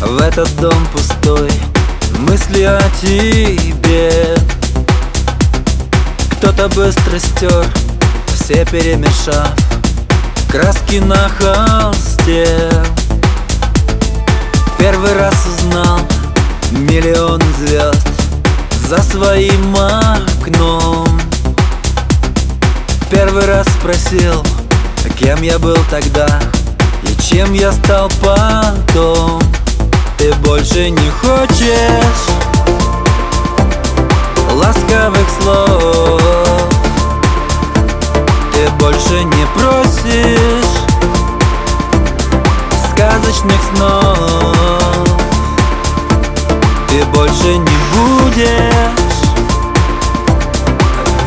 в этот дом пустой Мысли о тебе. Кто-то быстро стер, все перемешав Краски на холсте. Первый раз узнал миллион звезд За своим окном. Первый раз спросил, кем я был тогда И чем я стал потом Ты не хочешь Ласковых слов. Ты больше не просишь Сказочных снов. Ты больше не будешь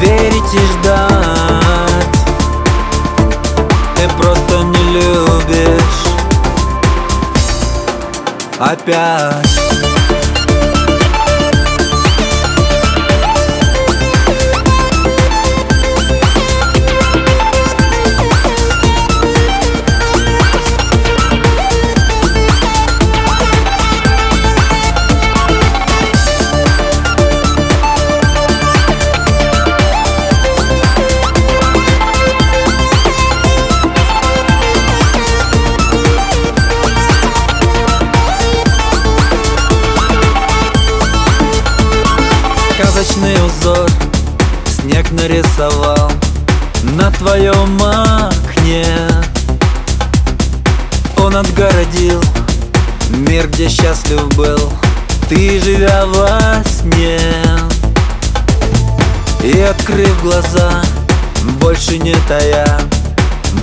Верить и ждать. Ты просто не любишь Опять Сказочный узор снег нарисовал На твоем окне. Он отгородил мир, где счастлив был Ты, живя во сне. И открыв глаза, больше не тая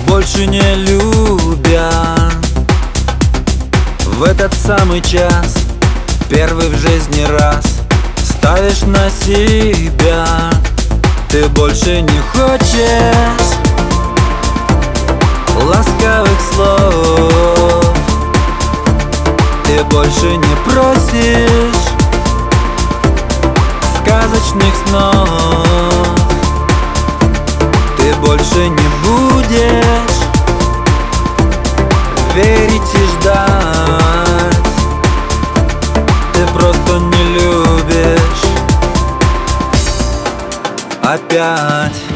Больше не любя. В этот самый час, первый в жизни раз Ставишь на себя. Ты больше не хочешь Ласковых слов. Ты больше не просишь Сказочных снов. Ты больше не будешь Верить и ждать Опять